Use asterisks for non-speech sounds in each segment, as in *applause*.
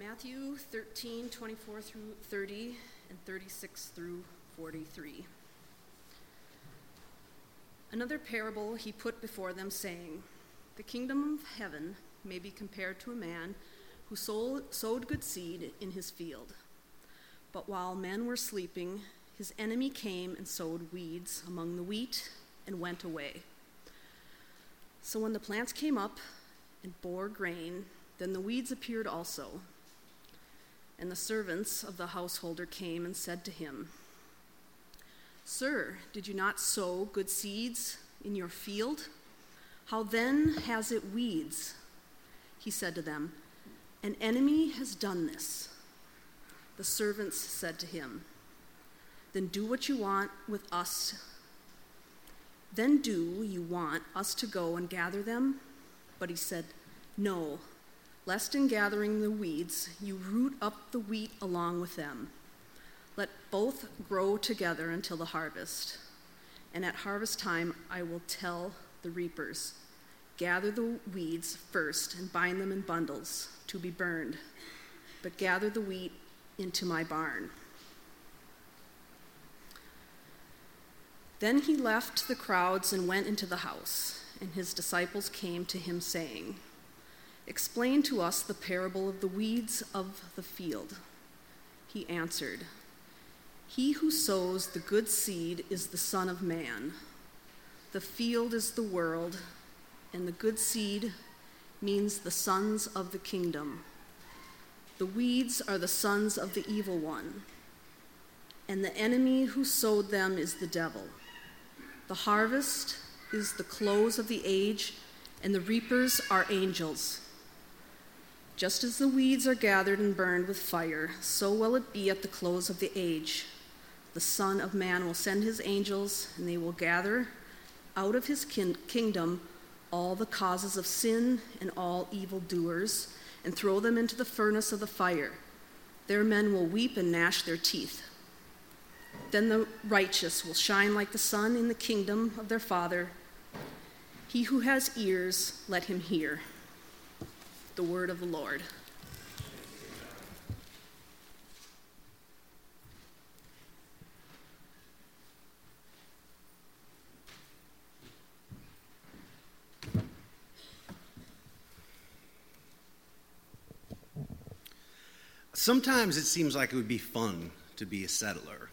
Matthew 13, 24 through 30, and 36 through 43. Another parable he put before them, saying, The kingdom of heaven may be compared to a man who sowed good seed in his field. But while men were sleeping, his enemy came and sowed weeds among the wheat and went away. So when the plants came up and bore grain, then the weeds appeared also. And the servants of the householder came and said to him, Sir, did you not sow good seeds in your field? How then has it weeds? He said to them, An enemy has done this. The servants said to him, Then do what you want with us. Then do you want us to go and gather them? But he said, No lest in gathering the weeds you root up the wheat along with them. Let both grow together until the harvest. And at harvest time I will tell the reapers gather the weeds first and bind them in bundles to be burned, but gather the wheat into my barn. Then he left the crowds and went into the house, and his disciples came to him, saying, Explain to us the parable of the weeds of the field. He answered, He who sows the good seed is the Son of Man. The field is the world, and the good seed means the sons of the kingdom. The weeds are the sons of the evil one, and the enemy who sowed them is the devil. The harvest is the close of the age, and the reapers are angels. Just as the weeds are gathered and burned with fire, so will it be at the close of the age. The Son of Man will send his angels, and they will gather out of his kin- kingdom all the causes of sin and all evildoers, and throw them into the furnace of the fire. There men will weep and gnash their teeth. Then the righteous will shine like the sun in the kingdom of their Father. He who has ears, let him hear the word of the Lord. Sometimes it seems like it would be fun to be a settler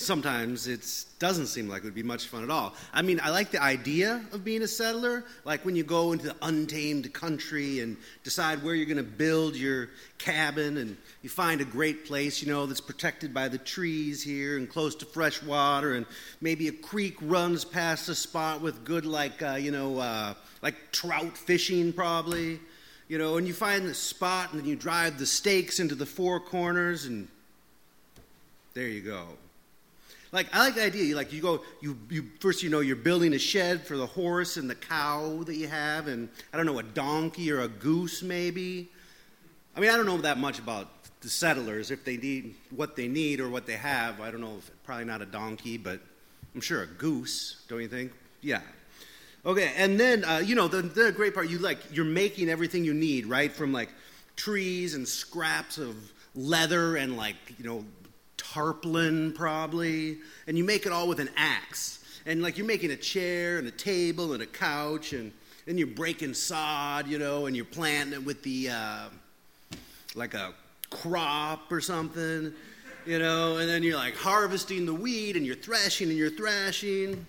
sometimes it doesn't seem like it would be much fun at all. I mean, I like the idea of being a settler, like when you go into the untamed country and decide where you're going to build your cabin, and you find a great place, you know, that's protected by the trees here and close to fresh water, and maybe a creek runs past a spot with good, like, uh, you know, uh, like trout fishing, probably. You know, and you find the spot, and then you drive the stakes into the four corners, and there you go. Like I like the idea. You like you go you you first you know you're building a shed for the horse and the cow that you have, and I don't know a donkey or a goose maybe. I mean I don't know that much about the settlers if they need what they need or what they have. I don't know if probably not a donkey, but I'm sure a goose. Don't you think? Yeah. Okay, and then uh, you know the, the great part you like you're making everything you need right from like trees and scraps of leather and like you know tarpaulin, probably, and you make it all with an axe. And like you're making a chair and a table and a couch, and then you're breaking sod, you know, and you're planting it with the, uh, like a crop or something, you know, and then you're like harvesting the wheat and you're threshing and you're thrashing.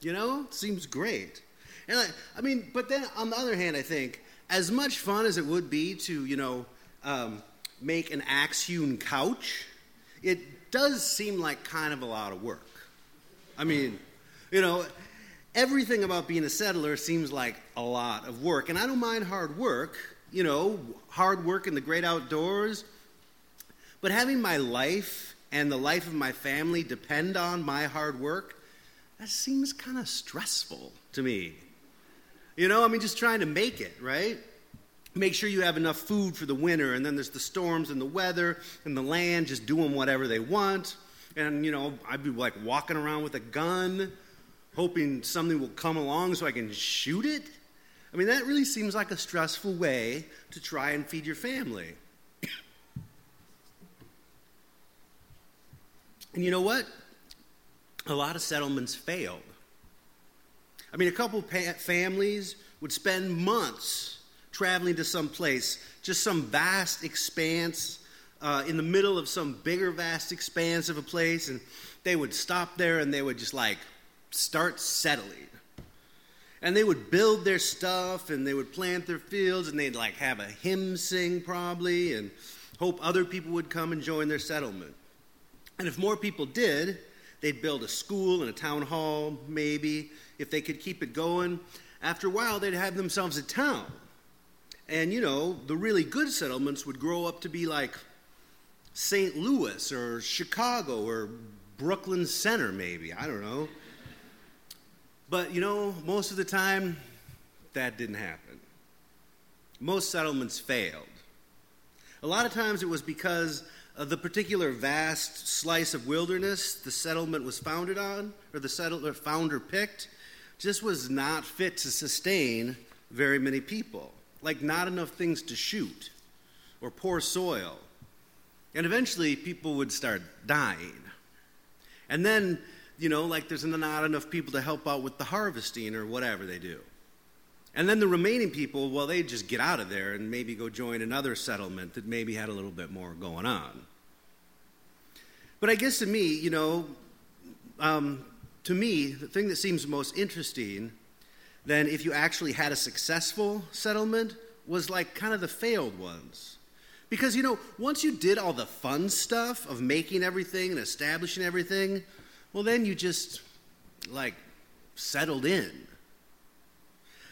You know, seems great. And I, I mean, but then on the other hand, I think as much fun as it would be to, you know, um, make an axe hewn couch, it does seem like kind of a lot of work. I mean, you know, everything about being a settler seems like a lot of work. And I don't mind hard work, you know, hard work in the great outdoors. But having my life and the life of my family depend on my hard work, that seems kind of stressful to me. You know, I mean, just trying to make it, right? Make sure you have enough food for the winter. And then there's the storms and the weather and the land just doing whatever they want. And, you know, I'd be like walking around with a gun, hoping something will come along so I can shoot it. I mean, that really seems like a stressful way to try and feed your family. *coughs* and you know what? A lot of settlements failed. I mean, a couple pa- families would spend months traveling to some place, just some vast expanse uh, in the middle of some bigger, vast expanse of a place, and they would stop there and they would just like start settling. And they would build their stuff and they would plant their fields and they'd like have a hymn sing probably and hope other people would come and join their settlement. And if more people did, they'd build a school and a town hall, maybe, if they could keep it going. After a while, they'd have themselves a town. And, you know, the really good settlements would grow up to be like St. Louis or Chicago or Brooklyn Center, maybe. I don't know. But, you know, most of the time, that didn't happen. Most settlements failed. A lot of times it was because of the particular vast slice of wilderness the settlement was founded on, or the settler founder picked, just was not fit to sustain very many people. Like, not enough things to shoot, or poor soil. And eventually, people would start dying. And then, you know, like there's not enough people to help out with the harvesting or whatever they do. And then the remaining people, well, they just get out of there and maybe go join another settlement that maybe had a little bit more going on. But I guess to me, you know, um, to me, the thing that seems most interesting than if you actually had a successful settlement was like kind of the failed ones. Because, you know, once you did all the fun stuff of making everything and establishing everything, well, then you just, like, settled in.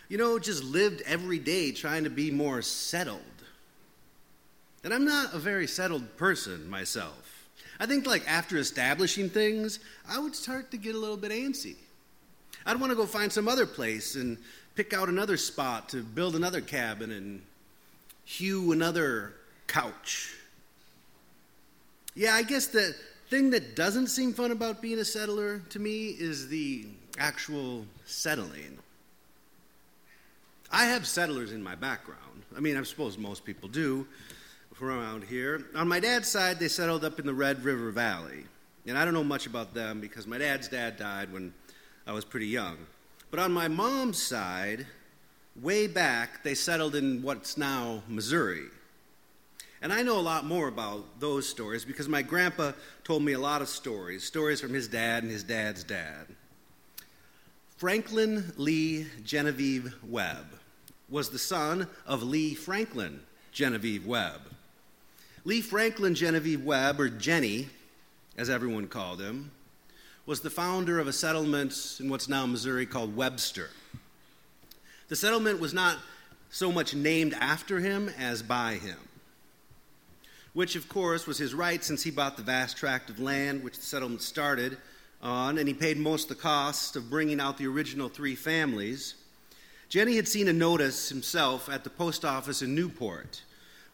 You know, just lived every day trying to be more settled. And I'm not a very settled person myself. I think, like, after establishing things, I would start to get a little bit antsy. I'd want to go find some other place and pick out another spot to build another cabin and hew another couch. Yeah, I guess the thing that doesn't seem fun about being a settler to me is the actual settling. I have settlers in my background. I mean, I suppose most people do from around here. On my dad's side, they settled up in the Red River Valley. And I don't know much about them because my dad's dad died when I was pretty young. But on my mom's side, way back, they settled in what's now Missouri. And I know a lot more about those stories because my grandpa told me a lot of stories, stories from his dad and his dad's dad. Franklin Lee Genevieve Webb was the son of Lee Franklin Genevieve Webb. Lee Franklin Genevieve Webb, or Jenny, as everyone called him, was the founder of a settlement in what's now Missouri called Webster. The settlement was not so much named after him as by him which of course was his right since he bought the vast tract of land which the settlement started on, and he paid most of the cost of bringing out the original three families. Jenny had seen a notice himself at the post office in Newport,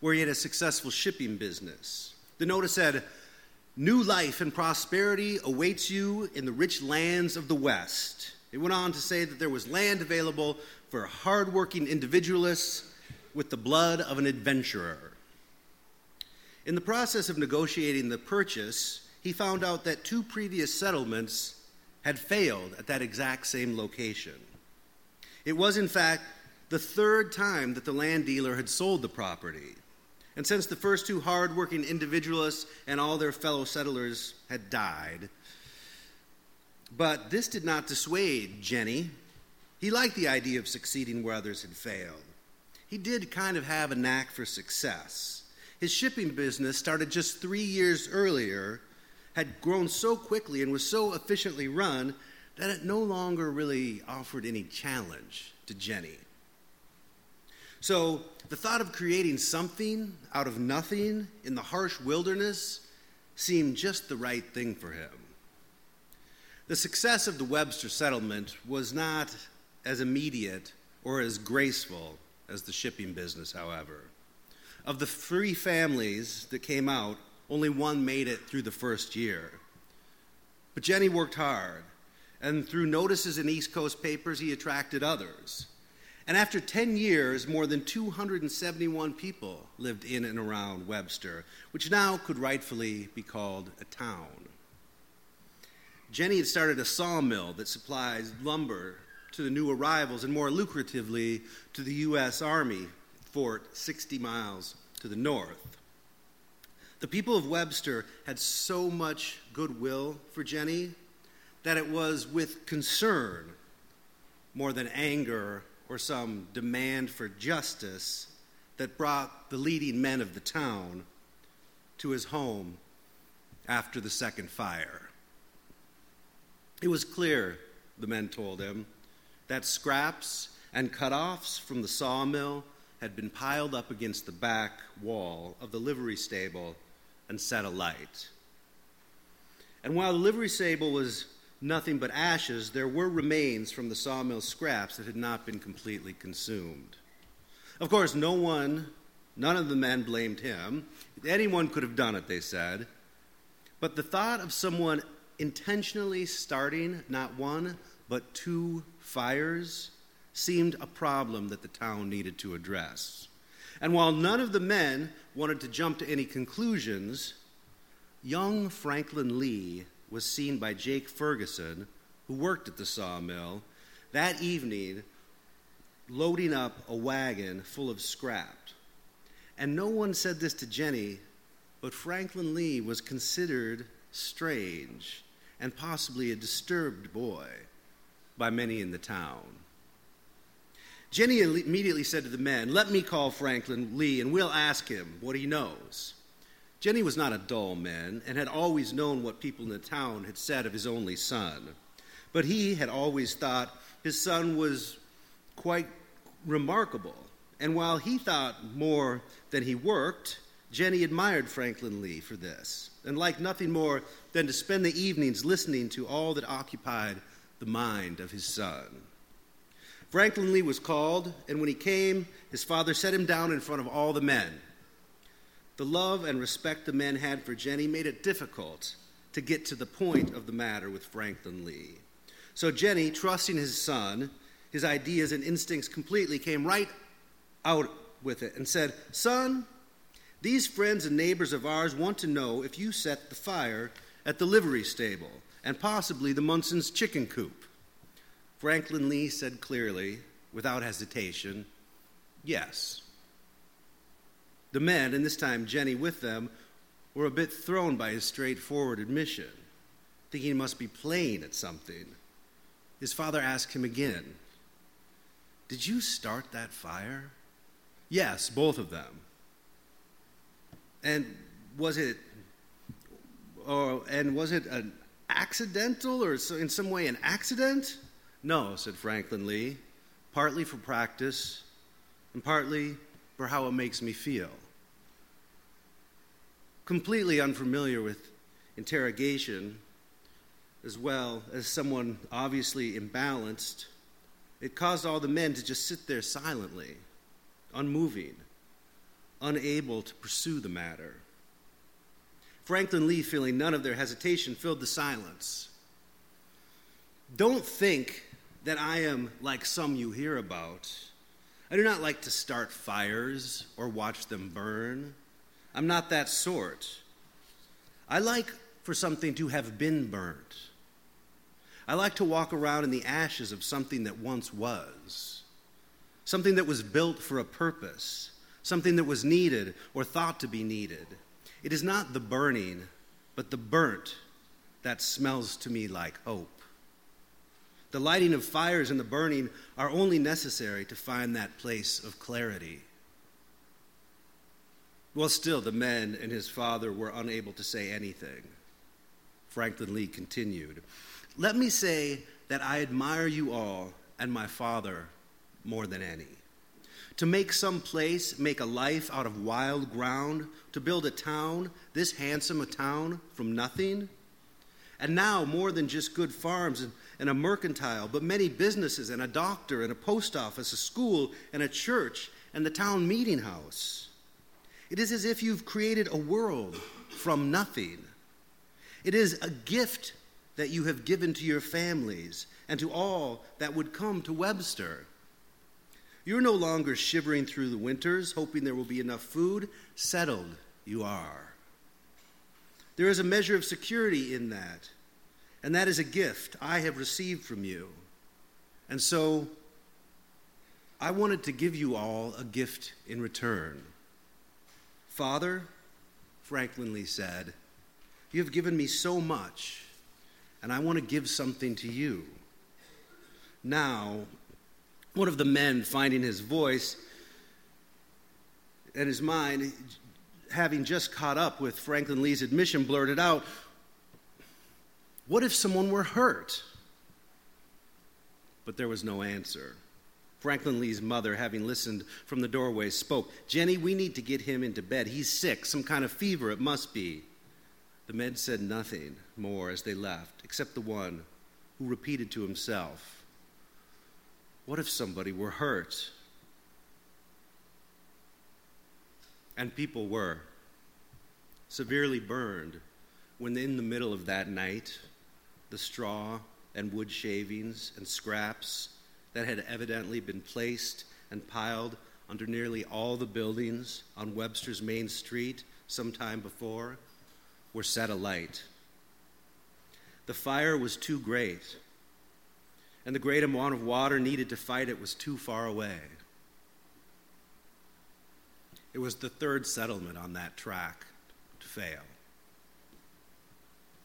where he had a successful shipping business. The notice said, New life and prosperity awaits you in the rich lands of the West. It went on to say that there was land available for hardworking individualists with the blood of an adventurer. In the process of negotiating the purchase, he found out that two previous settlements had failed at that exact same location. It was, in fact, the third time that the land dealer had sold the property. And since the first two hard-working individualists and all their fellow settlers had died, but this did not dissuade Jenny. He liked the idea of succeeding where others had failed. He did kind of have a knack for success. His shipping business, started just three years earlier, had grown so quickly and was so efficiently run that it no longer really offered any challenge to Jenny. So the thought of creating something out of nothing in the harsh wilderness seemed just the right thing for him. The success of the Webster settlement was not as immediate or as graceful as the shipping business, however. Of the three families that came out, only one made it through the first year. But Jenny worked hard, and through notices in East Coast papers, he attracted others. And after 10 years, more than 271 people lived in and around Webster, which now could rightfully be called a town. Jenny had started a sawmill that supplies lumber to the new arrivals and more lucratively to the U.S. Army fort 60 miles to the north. The people of Webster had so much goodwill for Jenny that it was with concern more than anger or some demand for justice that brought the leading men of the town to his home after the second fire. It was clear, the men told him, that scraps and cut offs from the sawmill had been piled up against the back wall of the livery stable and set alight. And while the livery stable was nothing but ashes, there were remains from the sawmill scraps that had not been completely consumed. Of course, no one, none of the men blamed him. Anyone could have done it, they said. But the thought of someone intentionally starting not one, but two fires seemed a problem that the town needed to address. And while none of the men wanted to jump to any conclusions, young Franklin Lee was seen by Jake Ferguson, who worked at the sawmill, that evening loading up a wagon full of scrap. And no one said this to Jenny, but Franklin Lee was considered strange and possibly a disturbed boy by many in the town. Jenny immediately said to the men, Let me call Franklin Lee and we'll ask him what he knows. Jenny was not a dull man and had always known what people in the town had said of his only son. But he had always thought his son was quite remarkable. And while he thought more than he worked, Jenny admired Franklin Lee for this and liked nothing more than to spend the evenings listening to all that occupied the mind of his son. Franklin Lee was called, and when he came, his father set him down in front of all the men. The love and respect the men had for Jenny made it difficult to get to the point of the matter with Franklin Lee. So Jenny, trusting his son, his ideas and instincts completely, came right out with it and said, Son, these friends and neighbors of ours want to know if you set the fire at the livery stable and possibly the Munson's chicken coop. Franklin Lee said clearly, without hesitation, Yes. The men, and this time Jenny with them, were a bit thrown by his straightforward admission, thinking he must be playing at something. His father asked him again, Did you start that fire? Yes, both of them. And was it or and was it an accidental or in some way an accident? No, said Franklin Lee, partly for practice and partly for how it makes me feel. Completely unfamiliar with interrogation, as well as someone obviously imbalanced, it caused all the men to just sit there silently, unmoving, unable to pursue the matter. Franklin Lee, feeling none of their hesitation, filled the silence. Don't think that I am like some you hear about I do not like to start fires or watch them burn. I'm not that sort. I like for something to have been burnt. I like to walk around in the ashes of something that once was, something that was built for a purpose, something that was needed or thought to be needed. It is not the burning, but the burnt that smells to me like hope. The lighting of fires and the burning are only necessary to find that place of clarity. Well, still, the men and his father were unable to say anything. Franklin Lee continued Let me say that I admire you all and my father more than any. To make some place, make a life out of wild ground, to build a town, this handsome a town, from nothing. And now, more than just good farms and and a mercantile, but many businesses and a doctor and a post office, a school and a church and the town meeting house. It is as if you've created a world from nothing. It is a gift that you have given to your families and to all that would come to Webster. You're no longer shivering through the winters, hoping there will be enough food. Settled you are. There is a measure of security in that, and that is a gift I have received from you. And so I wanted to give you all a gift in return. Father, Franklin Lee said, You have given me so much, and I want to give something to you. Now, one of the men, finding his voice and his mind, having just caught up with Franklin Lee's admission, blurted out, What if someone were hurt? But there was no answer. Franklin Lee's mother, having listened from the doorway, spoke Jenny, we need to get him into bed. He's sick, some kind of fever, it must be. The men said nothing more as they left, except the one who repeated to himself, What if somebody were hurt? And people were severely burned when, in the middle of that night, the straw and wood shavings and scraps that had evidently been placed and piled under nearly all the buildings on Webster's Main Street some time before were set alight. The fire was too great, and the great amount of water needed to fight it was too far away. It was the third settlement on that track to fail.